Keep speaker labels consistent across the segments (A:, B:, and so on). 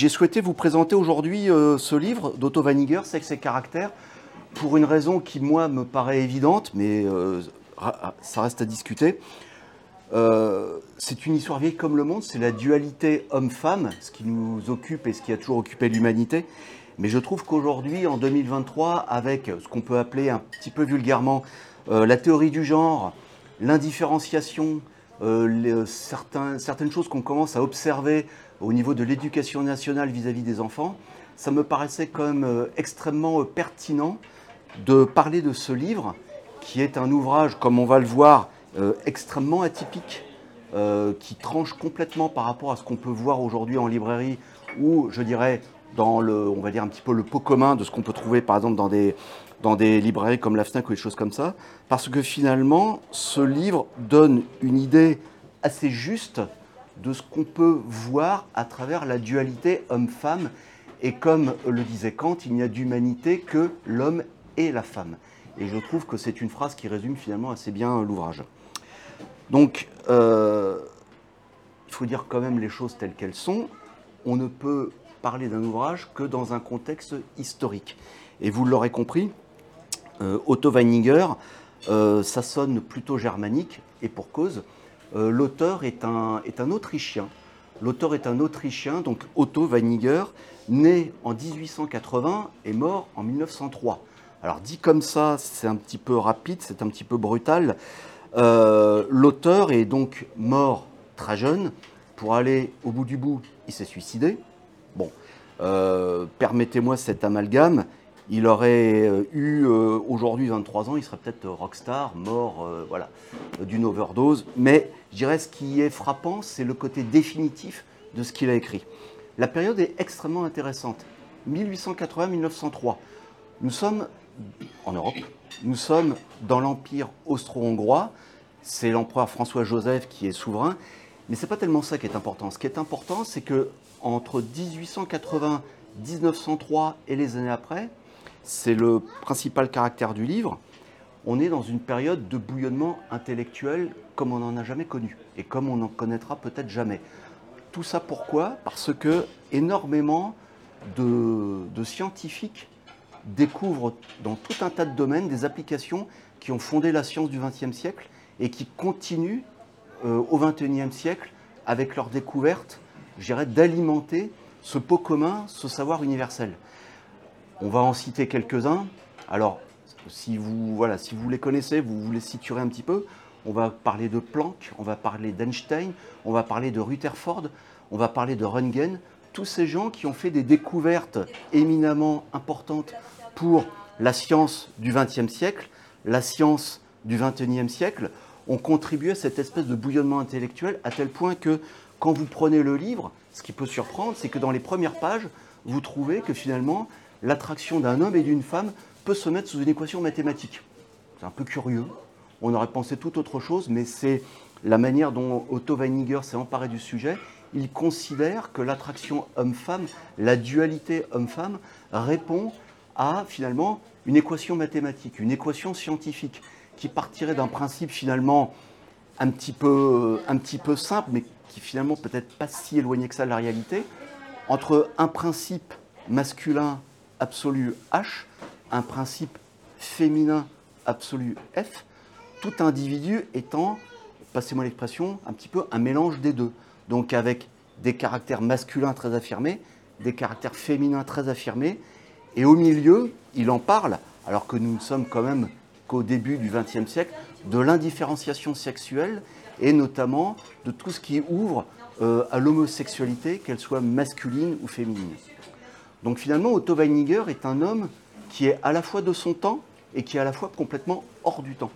A: j'ai souhaité vous présenter aujourd'hui euh, ce livre d'Otto Weininger, Sexe et caractère, pour une raison qui, moi, me paraît évidente, mais euh, ça reste à discuter. Euh, c'est une histoire vieille comme le monde, c'est la dualité homme-femme, ce qui nous occupe et ce qui a toujours occupé l'humanité. Mais je trouve qu'aujourd'hui, en 2023, avec ce qu'on peut appeler un petit peu vulgairement la théorie du genre, l'indifférenciation, certaines choses qu'on commence à observer au niveau de l'éducation nationale vis-à-vis des enfants, ça me paraissait même euh, extrêmement euh, pertinent de parler de ce livre, qui est un ouvrage, comme on va le voir, euh, extrêmement atypique, qui tranche complètement par rapport à ce qu'on peut voir aujourd'hui en librairie, ou je dirais dans le, on va dire un petit peu le pot commun de ce qu'on peut trouver par exemple dans des, dans des librairies comme la FNAC ou des choses comme ça, parce que finalement, ce livre donne une idée assez juste de ce qu'on peut voir à travers la dualité homme-femme. Et comme le disait Kant, il n'y a d'humanité que l'homme et la femme. Et je trouve que c'est une phrase qui résume finalement assez bien l'ouvrage. Donc, euh, il faut dire quand même les choses telles qu'elles sont. On ne peut parler d'un ouvrage que dans un contexte historique. Et vous l'aurez compris, euh, Otto Weininger, euh, ça sonne plutôt germanique, et pour cause. Euh, l'auteur est un, est un Autrichien. L'auteur est un Autrichien, donc Otto Weininger, né en 1880 et mort en 1903. Alors dit comme ça, c'est un petit peu rapide, c'est un petit peu brutal. Euh, l'auteur est donc mort très jeune. Pour aller au bout du bout, il s'est suicidé. Bon, euh, permettez-moi cet amalgame il aurait euh, eu euh, aujourd'hui 23 ans, il serait peut-être rockstar, mort euh, voilà, d'une overdose. Mais je dirais ce qui est frappant, c'est le côté définitif de ce qu'il a écrit. La période est extrêmement intéressante. 1880-1903. Nous sommes en Europe, nous sommes dans l'Empire austro-hongrois. C'est l'empereur François-Joseph qui est souverain. Mais ce n'est pas tellement ça qui est important. Ce qui est important, c'est que entre 1880, 1903 et les années après, c'est le principal caractère du livre, on est dans une période de bouillonnement intellectuel comme on n'en a jamais connu et comme on n'en connaîtra peut-être jamais. Tout ça pourquoi? Parce que énormément de, scientifiques découvrent dans tout un tas de domaines des applications qui ont fondé la science du XXe siècle et qui continuent euh, au XXIe siècle avec leur découverte, je d'alimenter ce pot commun, ce savoir universel. On va en citer quelques-uns. Alors, si vous, les connaissez, vous les situerez un petit peu. On va parler de Planck, on va parler d'Einstein, on va parler de Rutherford, on va parler de Röntgen. Tous ces gens qui ont fait des découvertes éminemment importantes pour la science du XXe siècle, la science du XXIe siècle, ont contribué à cette espèce de bouillonnement intellectuel à tel point que quand vous prenez le livre, ce qui peut surprendre, c'est que dans les premières pages, vous trouvez que finalement, l'attraction d'un homme et d'une femme peut se mettre sous une équation mathématique. C'est un peu curieux. On aurait pensé tout autre chose, mais c'est la manière dont Otto Weininger s'est emparé du sujet. Il considère que l'attraction homme-femme, la dualité homme-femme, répond à finalement une équation mathématique, une équation scientifique, qui partirait d'un principe finalement un petit, peu, un petit peu simple, mais qui finalement peut-être pas si éloigné que ça de la réalité, entre un principe masculin absolu H, un principe féminin absolu F, tout individu étant, passez-moi l'expression, un petit peu un mélange des deux. Donc avec des caractères masculins très affirmés, des caractères féminins très affirmés, et au milieu, il en parle, alors que nous ne sommes quand même qu'au début du XXe siècle, de l'indifférenciation sexuelle et notamment de tout ce qui ouvre euh, à l'homosexualité, qu'elle soit masculine ou féminine. Donc finalement, Otto Weininger est un homme qui est à la fois de son temps et qui est à la fois complètement hors du temps.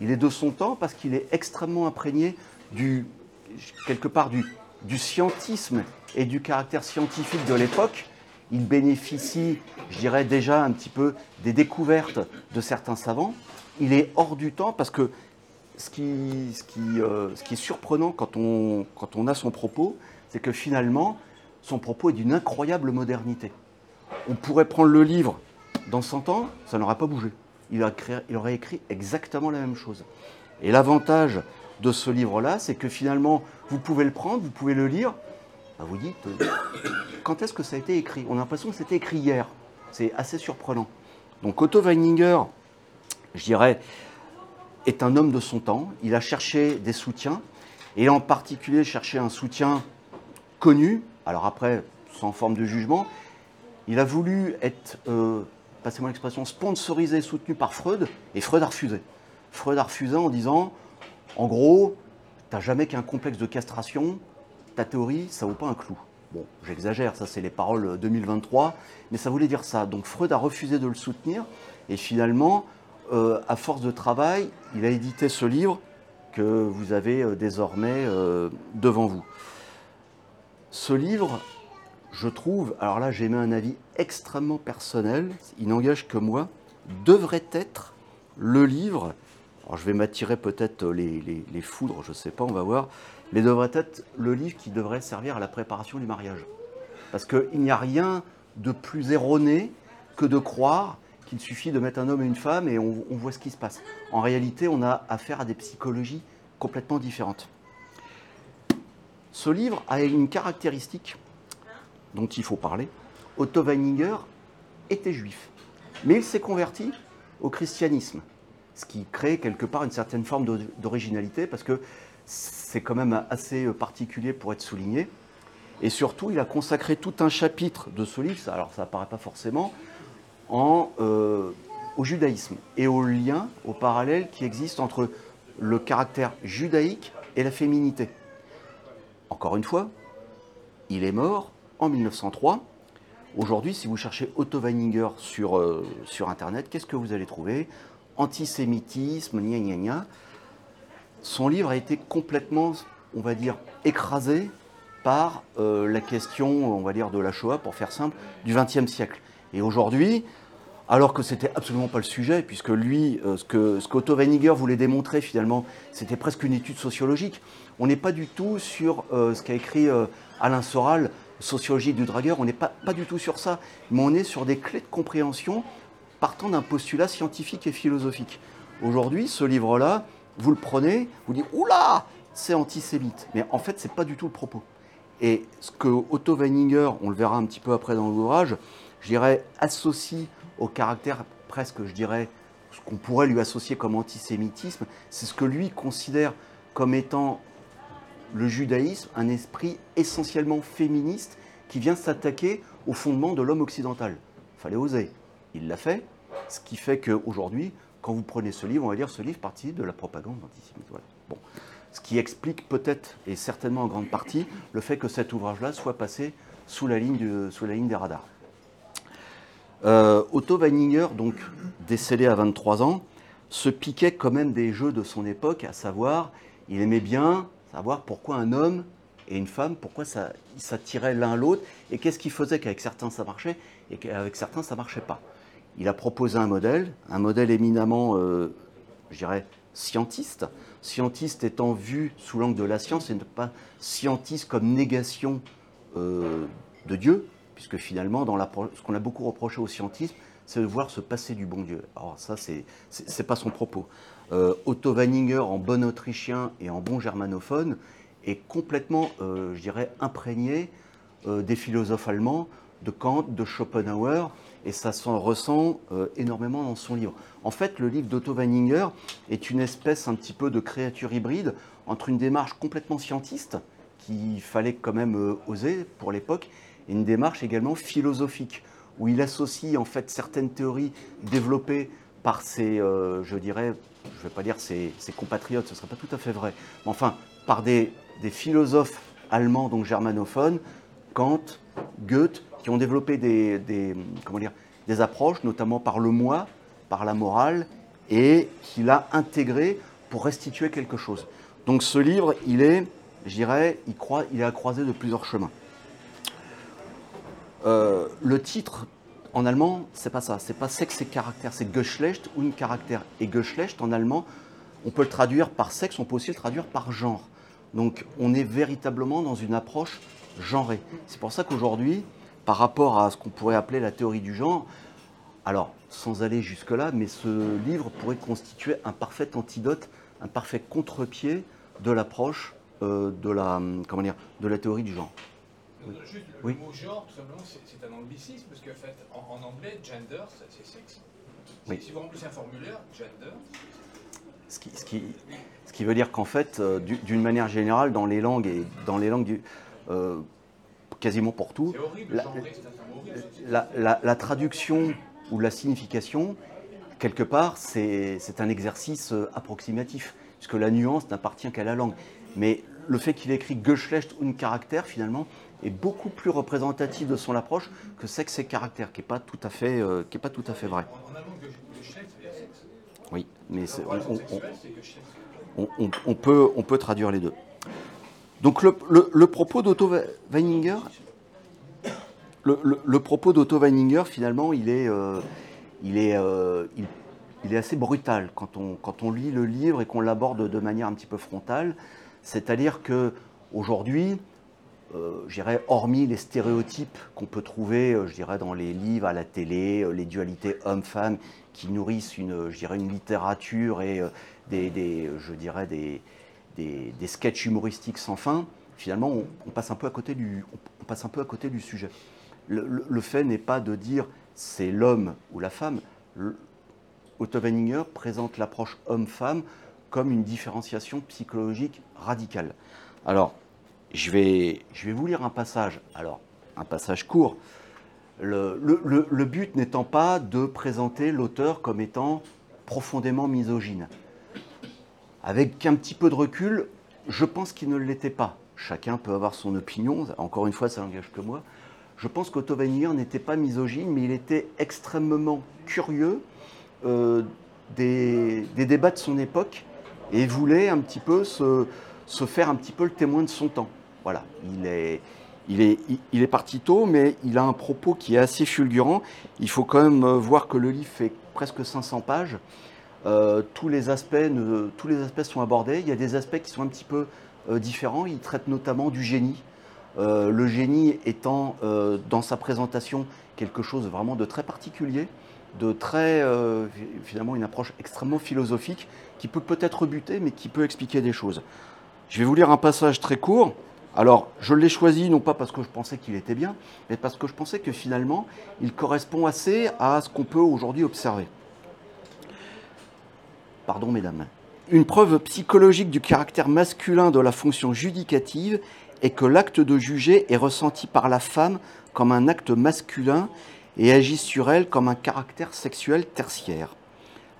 A: Il est de son temps parce qu'il est extrêmement imprégné du, quelque part du, scientisme et du caractère scientifique de l'époque. Il bénéficie, je dirais déjà un petit peu des découvertes de certains savants. Il est hors du temps parce que ce qui, euh, est surprenant quand on a son propos, c'est que finalement, son propos est d'une incroyable modernité on pourrait prendre le livre dans 100 ans, ça n'aurait pas bougé. Il aurait, écrit, exactement la même chose. Et l'avantage de ce livre-là, c'est que finalement, vous pouvez le prendre, vous pouvez le lire, bah, vous dites, euh, quand est-ce que ça a été écrit? On a l'impression que c'était écrit hier. C'est assez surprenant. Donc Otto Weininger, je dirais, est un homme de son temps. Il a cherché des soutiens, et en particulier cherché un soutien connu, alors après, sans forme de jugement. Il a voulu être, euh, passez-moi l'expression, sponsorisé, soutenu par Freud, et Freud a refusé. Freud a refusé en disant, en gros, tu n'as jamais qu'un complexe de castration, ta théorie, ça vaut pas un clou. Bon, j'exagère, ça c'est les paroles 2023, mais ça voulait dire ça. Donc Freud a refusé de le soutenir, et finalement, euh, à force de travail, il a édité ce livre que vous avez euh, désormais euh, devant vous. Ce livre, je trouve, alors là j'ai mis un avis extrêmement personnel, il n'engage que moi, devrait être le livre, alors je vais m'attirer peut-être les, les foudres, je ne sais pas, on va voir, mais devrait être le livre qui devrait servir à la préparation du mariage. Parce qu'il n'y a rien de plus erroné que de croire qu'il suffit de mettre un homme et une femme et on, voit ce qui se passe. En réalité, on a affaire à des psychologies complètement différentes. Ce livre a une caractéristique dont il faut parler. Otto Weininger était juif, mais il s'est converti au christianisme, ce qui crée quelque part une certaine forme d'originalité parce que c'est quand même assez euh, particulier pour être souligné. Et surtout, il a consacré tout un chapitre de ce livre, alors ça apparaît pas forcément, en, euh, au judaïsme et au lien, au parallèle qui existe entre le caractère judaïque et la féminité. Encore une fois, il est mort en 1903. Aujourd'hui, si vous cherchez Otto Weininger sur, euh, sur Internet, qu'est-ce que vous allez trouver? Antisémitisme, gna gna gna son livre a été complètement, on va dire, écrasé par euh, la question, on va dire, de la Shoah, pour faire simple, du XXe siècle. Et aujourd'hui, alors que c'était absolument pas le sujet, puisque lui, euh, ce que ce qu'Otto Weininger voulait démontrer finalement, c'était presque une étude sociologique. On n'est pas du tout sur ce qu'a écrit Alain Soral, sociologie du dragueur. On n'est pas, pas du tout sur ça, mais on est sur des clés de compréhension partant d'un postulat scientifique et philosophique. Aujourd'hui, ce livre-là, vous le prenez, vous dites Oula, c'est antisémite. Mais en fait, ce n'est pas du tout le propos. Et ce que Otto Weininger, on le verra un petit peu après dans l'ouvrage, je dirais, associe au caractère presque, je dirais, ce qu'on pourrait lui associer comme antisémitisme, c'est ce que lui considère comme étant le judaïsme, un esprit essentiellement féministe qui vient s'attaquer au fondement de l'homme occidental. Fallait oser. Il l'a fait, ce qui fait qu'aujourd'hui, quand vous prenez ce livre, on va dire ce livre participe de la propagande antisémite. Bon. Ce qui explique peut-être et certainement en grande partie le fait que cet ouvrage-là soit passé sous la ligne, sous la ligne des radars. Euh, Otto Weininger, donc décédé à 23 ans, se piquait quand même des jeux de son époque, à savoir, il aimait bien savoir pourquoi un homme et une femme, pourquoi ça, ils s'attiraient l'un l'autre, et qu'est-ce qui faisait qu'avec certains ça marchait et qu'avec certains ça marchait pas il a proposé un modèle, un modèle éminemment, euh, je dirais, scientiste. Scientiste étant vu sous l'angle de la science et ne pas scientiste comme négation euh, de Dieu, puisque finalement, dans ce qu'on a beaucoup reproché au scientisme, c'est de voir se passer du bon Dieu. Alors ça, c'est n'est pas son propos. Euh, Otto Weininger, en bon autrichien et en bon germanophone, est complètement, je dirais, imprégné des philosophes allemands, de Kant, de Schopenhauer, et ça s'en ressent euh, énormément dans son livre. En fait, le livre d'Otto Weininger est une espèce un petit peu de créature hybride entre une démarche complètement scientiste, qu'il fallait quand même euh, oser pour l'époque, et une démarche également philosophique, où il associe en fait certaines théories développées par ses, euh, je dirais, je vais pas dire ses, compatriotes, ce ne serait pas tout à fait vrai, mais enfin, par des, philosophes allemands, donc germanophones, Kant, Goethe, qui ont développé des, comment des approches, notamment par le moi, par la morale, et qu'il a intégré pour restituer quelque chose. Donc ce livre, il est, je il, il est à croiser de plusieurs chemins. Euh, le titre en allemand, c'est pas ça, c'est pas sexe et caractère, c'est Geschlecht une caractère. Et Geschlecht en allemand, on peut le traduire par sexe, on peut aussi le traduire par genre. Donc on est véritablement dans une approche genrée. C'est pour ça qu'aujourd'hui, par rapport à ce qu'on pourrait appeler la théorie du genre. Alors, sans aller jusque-là, mais ce livre pourrait constituer un parfait antidote, un parfait contre-pied de l'approche euh, de, la, dire, de la théorie du genre.
B: Juste, le mot genre, tout simplement, c'est un anglicisme, parce qu'en fait, en, anglais, gender, c'est sexe. Si vous remplissez un formulaire, gender,
A: ce qui, ce, qui, ce qui, veut dire qu'en fait, euh, d'une manière générale, dans les langues et dans les langues du, euh, quasiment pour tout, la, la, la, traduction ou la signification, quelque part, c'est un exercice euh, approximatif, puisque la nuance n'appartient qu'à la langue. Mais le fait qu'il écrit Geschlecht und caractère, finalement, est beaucoup plus représentatif de son approche que sexe et caractère, qui n'est pas, tout à fait, qui est pas tout à fait vrai. Oui, mais on, peut, on peut traduire les deux. Donc le, propos d'Otto Weininger, le, propos d'Otto Weininger, finalement, il est, euh, il, est, euh, il, est assez brutal quand on, quand on lit le livre et qu'on l'aborde de manière un petit peu frontale. C'est-à-dire que aujourd'hui, euh, hormis les stéréotypes qu'on peut trouver, euh, je dirais, dans les livres, à la télé, les dualités hommes-femmes, qui nourrissent une, je dirais, une littérature et euh, des, je dirais, des, des, des, sketchs humoristiques sans fin, finalement, on, passe un peu à côté du, on passe un peu à côté du sujet. Le, fait n'est pas de dire c'est l'homme ou la femme. Otto Weininger présente l'approche homme-femme comme une différenciation psychologique radicale. Alors, je vais, je vais vous lire un passage. Alors, un passage court, le, but n'étant pas de présenter l'auteur comme étant profondément misogyne. Avec un petit peu de recul, je pense qu'il ne l'était pas. Chacun peut avoir son opinion, encore une fois, ça n'engage que moi. Je pense qu'Otto n'était pas misogyne, mais il était extrêmement curieux euh, des, débats de son époque et voulait un petit peu se faire un petit peu le témoin de son temps. Voilà, il est, il est, il est parti tôt, mais il a un propos qui est assez fulgurant. Il faut quand même euh, voir que le livre fait presque 500 pages. Euh, tous, les aspects tous les aspects sont abordés. Il y a des aspects qui sont un petit peu euh, différents. Il traite notamment du génie. le génie étant dans sa présentation quelque chose vraiment de très particulier, de très finalement une approche extrêmement philosophique qui peut peut-être buter, mais qui peut expliquer des choses. Je vais vous lire un passage très court. Alors, je l'ai choisi non pas parce que je pensais qu'il était bien, mais parce que je pensais que finalement, il correspond assez à ce qu'on peut aujourd'hui observer. Pardon, mesdames. Une preuve psychologique du caractère masculin de la fonction judicative est que l'acte de juger est ressenti par la femme comme un acte masculin et agit sur elle comme un caractère sexuel tertiaire.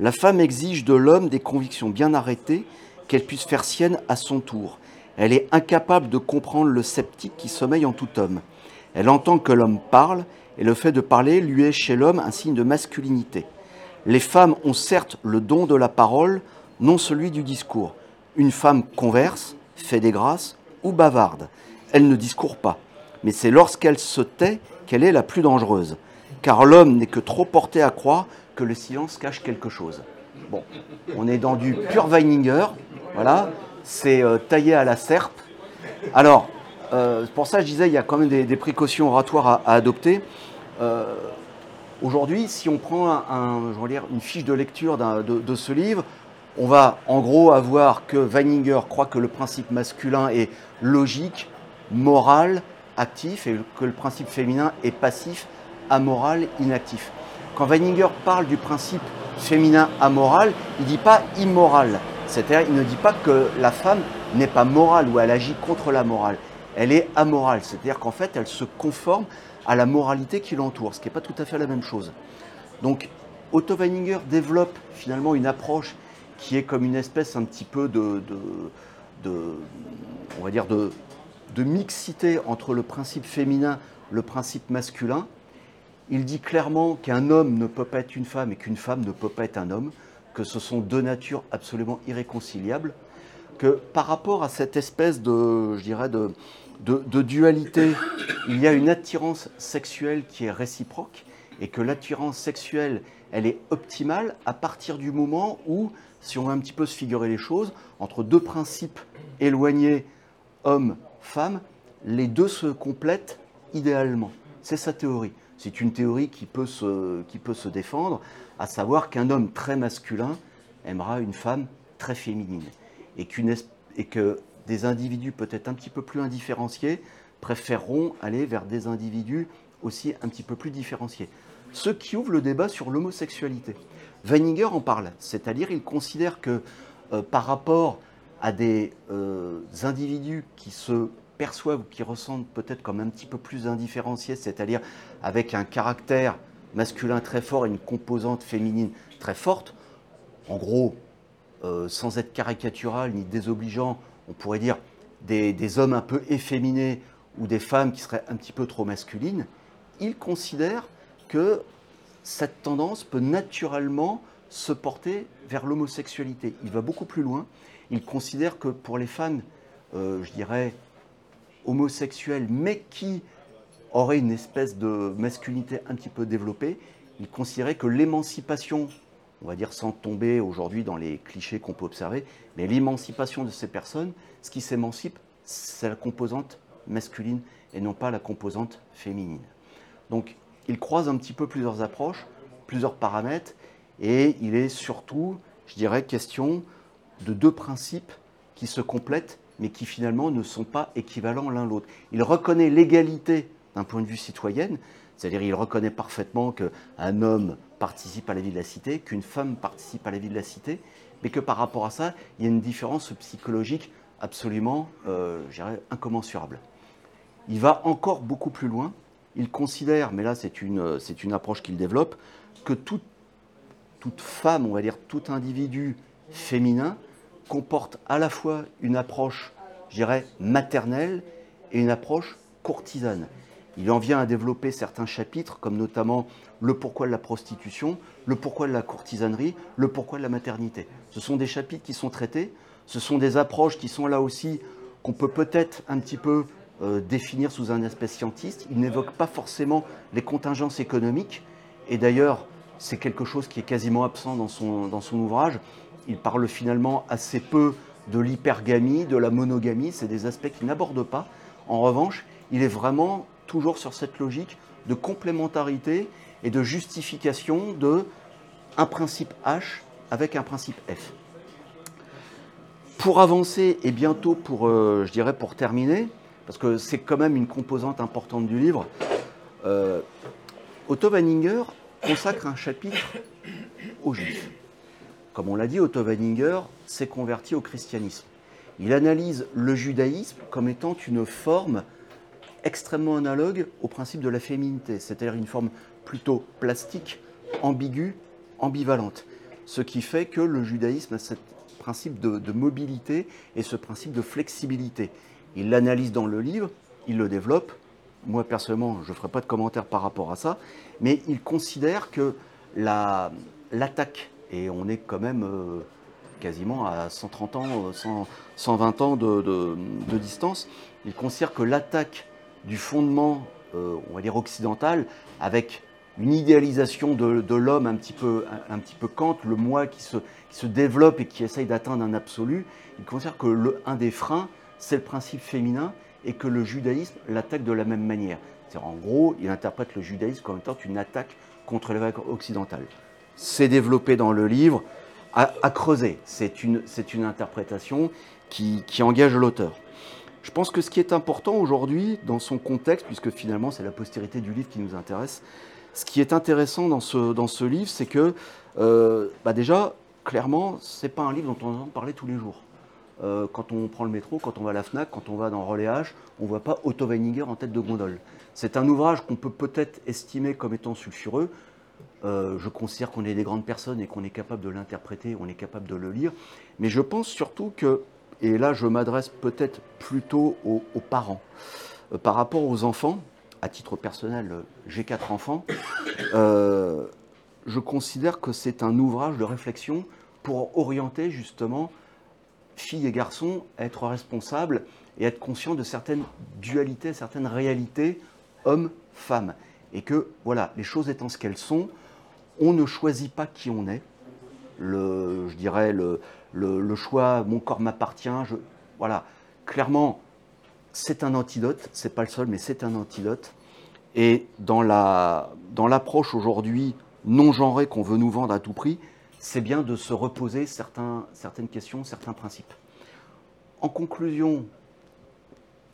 A: La femme exige de l'homme des convictions bien arrêtées qu'elle puisse faire sienne à son tour elle est incapable de comprendre le sceptique qui sommeille en tout homme. Elle entend que l'homme parle, et le fait de parler lui est chez l'homme un signe de masculinité. Les femmes ont certes le don de la parole, non celui du discours. Une femme converse, fait des grâces ou bavarde. Elle ne discourt pas. Mais c'est lorsqu'elle se tait qu'elle est la plus dangereuse. Car l'homme n'est que trop porté à croire que le silence cache quelque chose. Bon, on est dans du pur Weininger, voilà c'est euh, taillé à la serpe. Alors, euh, pour ça, je disais, il y a quand même des, précautions oratoires à, adopter. Euh, aujourd'hui, si on prend un, une fiche de lecture de, ce livre, on va en gros avoir que Weininger croit que le principe masculin est logique, moral, actif, et que le principe féminin est passif, amoral, inactif. Quand Weininger parle du principe féminin amoral, il ne dit pas immoral. C'est-à-dire, il ne dit pas que la femme n'est pas morale ou elle agit contre la morale. Elle est amorale, c'est-à-dire qu'en fait, elle se conforme à la moralité qui l'entoure, ce qui n'est pas tout à fait la même chose. Donc, Otto Weininger développe finalement une approche qui est comme une espèce un petit peu de, on va dire de, de mixité entre le principe féminin, le principe masculin. Il dit clairement qu'un homme ne peut pas être une femme et qu'une femme ne peut pas être un homme que ce sont deux natures absolument irréconciliables, que par rapport à cette espèce de, dualité, il y a une attirance sexuelle qui est réciproque et que l'attirance sexuelle, elle est optimale à partir du moment où, si on veut un petit peu se figurer les choses, entre deux principes éloignés, homme, femme, les deux se complètent idéalement. C'est sa théorie. C'est une théorie qui peut se, défendre à savoir qu'un homme très masculin aimera une femme très féminine, et, et que des individus peut-être un petit peu plus indifférenciés préféreront aller vers des individus aussi un petit peu plus différenciés. Ce qui ouvre le débat sur l'homosexualité. Weininger en parle, c'est-à-dire il considère que euh, par rapport à des euh, individus qui se perçoivent ou qui ressentent peut-être comme un petit peu plus indifférenciés, c'est-à-dire avec un caractère masculin très fort et une composante féminine très forte, en gros, euh, sans être caricatural ni désobligeant, on pourrait dire des, hommes un peu efféminés ou des femmes qui seraient un petit peu trop masculines, il considère que cette tendance peut naturellement se porter vers l'homosexualité. Il va beaucoup plus loin. Il considère que pour les femmes, euh, je dirais, homosexuelles, mais qui auraient une espèce de masculinité un petit peu développée, il considérait que l'émancipation, on va dire sans tomber aujourd'hui dans les clichés qu'on peut observer, mais l'émancipation de ces personnes, ce qui s'émancipe, c'est la composante masculine et non pas la composante féminine. Donc il croise un petit peu plusieurs approches, plusieurs paramètres, et il est surtout, je dirais, question de deux principes qui se complètent, mais qui finalement ne sont pas équivalents l'un l'autre. Il reconnaît l'égalité d'un point de vue citoyen, c'est-à-dire il reconnaît parfaitement qu'un homme participe à la vie de la cité, qu'une femme participe à la vie de la cité, mais que par rapport à ça, il y a une différence psychologique absolument, euh, incommensurable. Il va encore beaucoup plus loin. Il considère, mais là c'est une, c'est approche qu'il développe, que toute, toute femme, on va dire tout individu féminin, comporte à la fois une approche, je dirais, maternelle et une approche courtisane. Il en vient à développer certains chapitres, comme notamment le pourquoi de la prostitution, le pourquoi de la courtisanerie, le pourquoi de la maternité. Ce sont des chapitres qui sont traités, ce sont des approches qui sont là aussi, qu'on peut peut-être un petit peu euh, définir sous un aspect scientiste. Il n'évoque pas forcément les contingences économiques, et d'ailleurs, c'est quelque chose qui est quasiment absent dans son, dans son ouvrage il parle finalement assez peu de l'hypergamie, de la monogamie, c'est des aspects qu'il n'aborde pas. En revanche, il est vraiment toujours sur cette logique de complémentarité et de justification de un principe H avec un principe F. Pour avancer et bientôt pour, euh, je dirais, pour terminer, parce que c'est quand même une composante importante du livre, euh, Otto Wanninger consacre un chapitre aux Juifs. Comme on l'a dit, Otto Weininger s'est converti au christianisme. Il analyse le judaïsme comme étant une forme extrêmement analogue au principe de la féminité, c'est-à-dire une forme plutôt plastique, ambiguë, ambivalente. Ce qui fait que le judaïsme a ce principe de, de mobilité et ce principe de flexibilité. Il l'analyse dans le livre, il le développe. Moi, personnellement, je ne ferai pas de commentaires par rapport à ça, mais il considère que l'attaque et on est quand même euh, quasiment à 130 ans, 120 ans de, distance. Il considère que l'attaque du fondement, euh, on va dire occidental, avec une idéalisation de, l'homme un petit peu, Kant, le moi qui se, développe et qui essaye d'atteindre un absolu, il considère que le, un des freins, c'est le principe féminin et que le judaïsme l'attaque de la même manière. En gros, il interprète le judaïsme comme étant une attaque contre l'évêque occidental c'est développé dans le livre, à, creuser. C'est une, une, interprétation qui, engage l'auteur. Je pense que ce qui est important aujourd'hui dans son contexte, puisque finalement c'est la postérité du livre qui nous intéresse, ce qui est intéressant dans ce, dans ce livre, c'est que euh, bah déjà, clairement, ce n'est pas un livre dont on entend parler tous les jours. Euh, quand on prend le métro, quand on va à la FNAC, quand on va dans Relais H, on ne voit pas Otto Weininger en tête de gondole. C'est un ouvrage qu'on peut peut-être estimer comme étant sulfureux, euh, je considère qu'on est des grandes personnes et qu'on est capable de l'interpréter, on est capable de le lire. Mais je pense surtout que, et là je m'adresse peut-être plutôt aux, parents, euh, par rapport aux enfants, à titre personnel, j'ai quatre enfants, euh, je considère que c'est un ouvrage de réflexion pour orienter justement filles et garçons à être responsables et être conscients de certaines dualités, certaines réalités hommes-femmes. Et que, voilà, les choses étant ce qu'elles sont, on ne choisit pas qui on est. Je dirais le, choix, mon corps m'appartient. voilà, clairement, c'est un antidote. C'est pas le seul, mais c'est un antidote. Et dans la dans l'approche aujourd'hui non genrée qu'on veut nous vendre à tout prix, c'est bien de se reposer certaines questions, certains principes. En conclusion,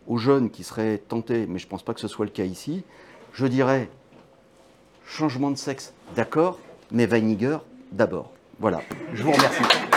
A: aux jeunes qui seraient tentés, mais je ne pense pas que ce soit le cas ici, je dirais changement de sexe, d'accord, mais Weiniger d'abord. Voilà, je vous remercie.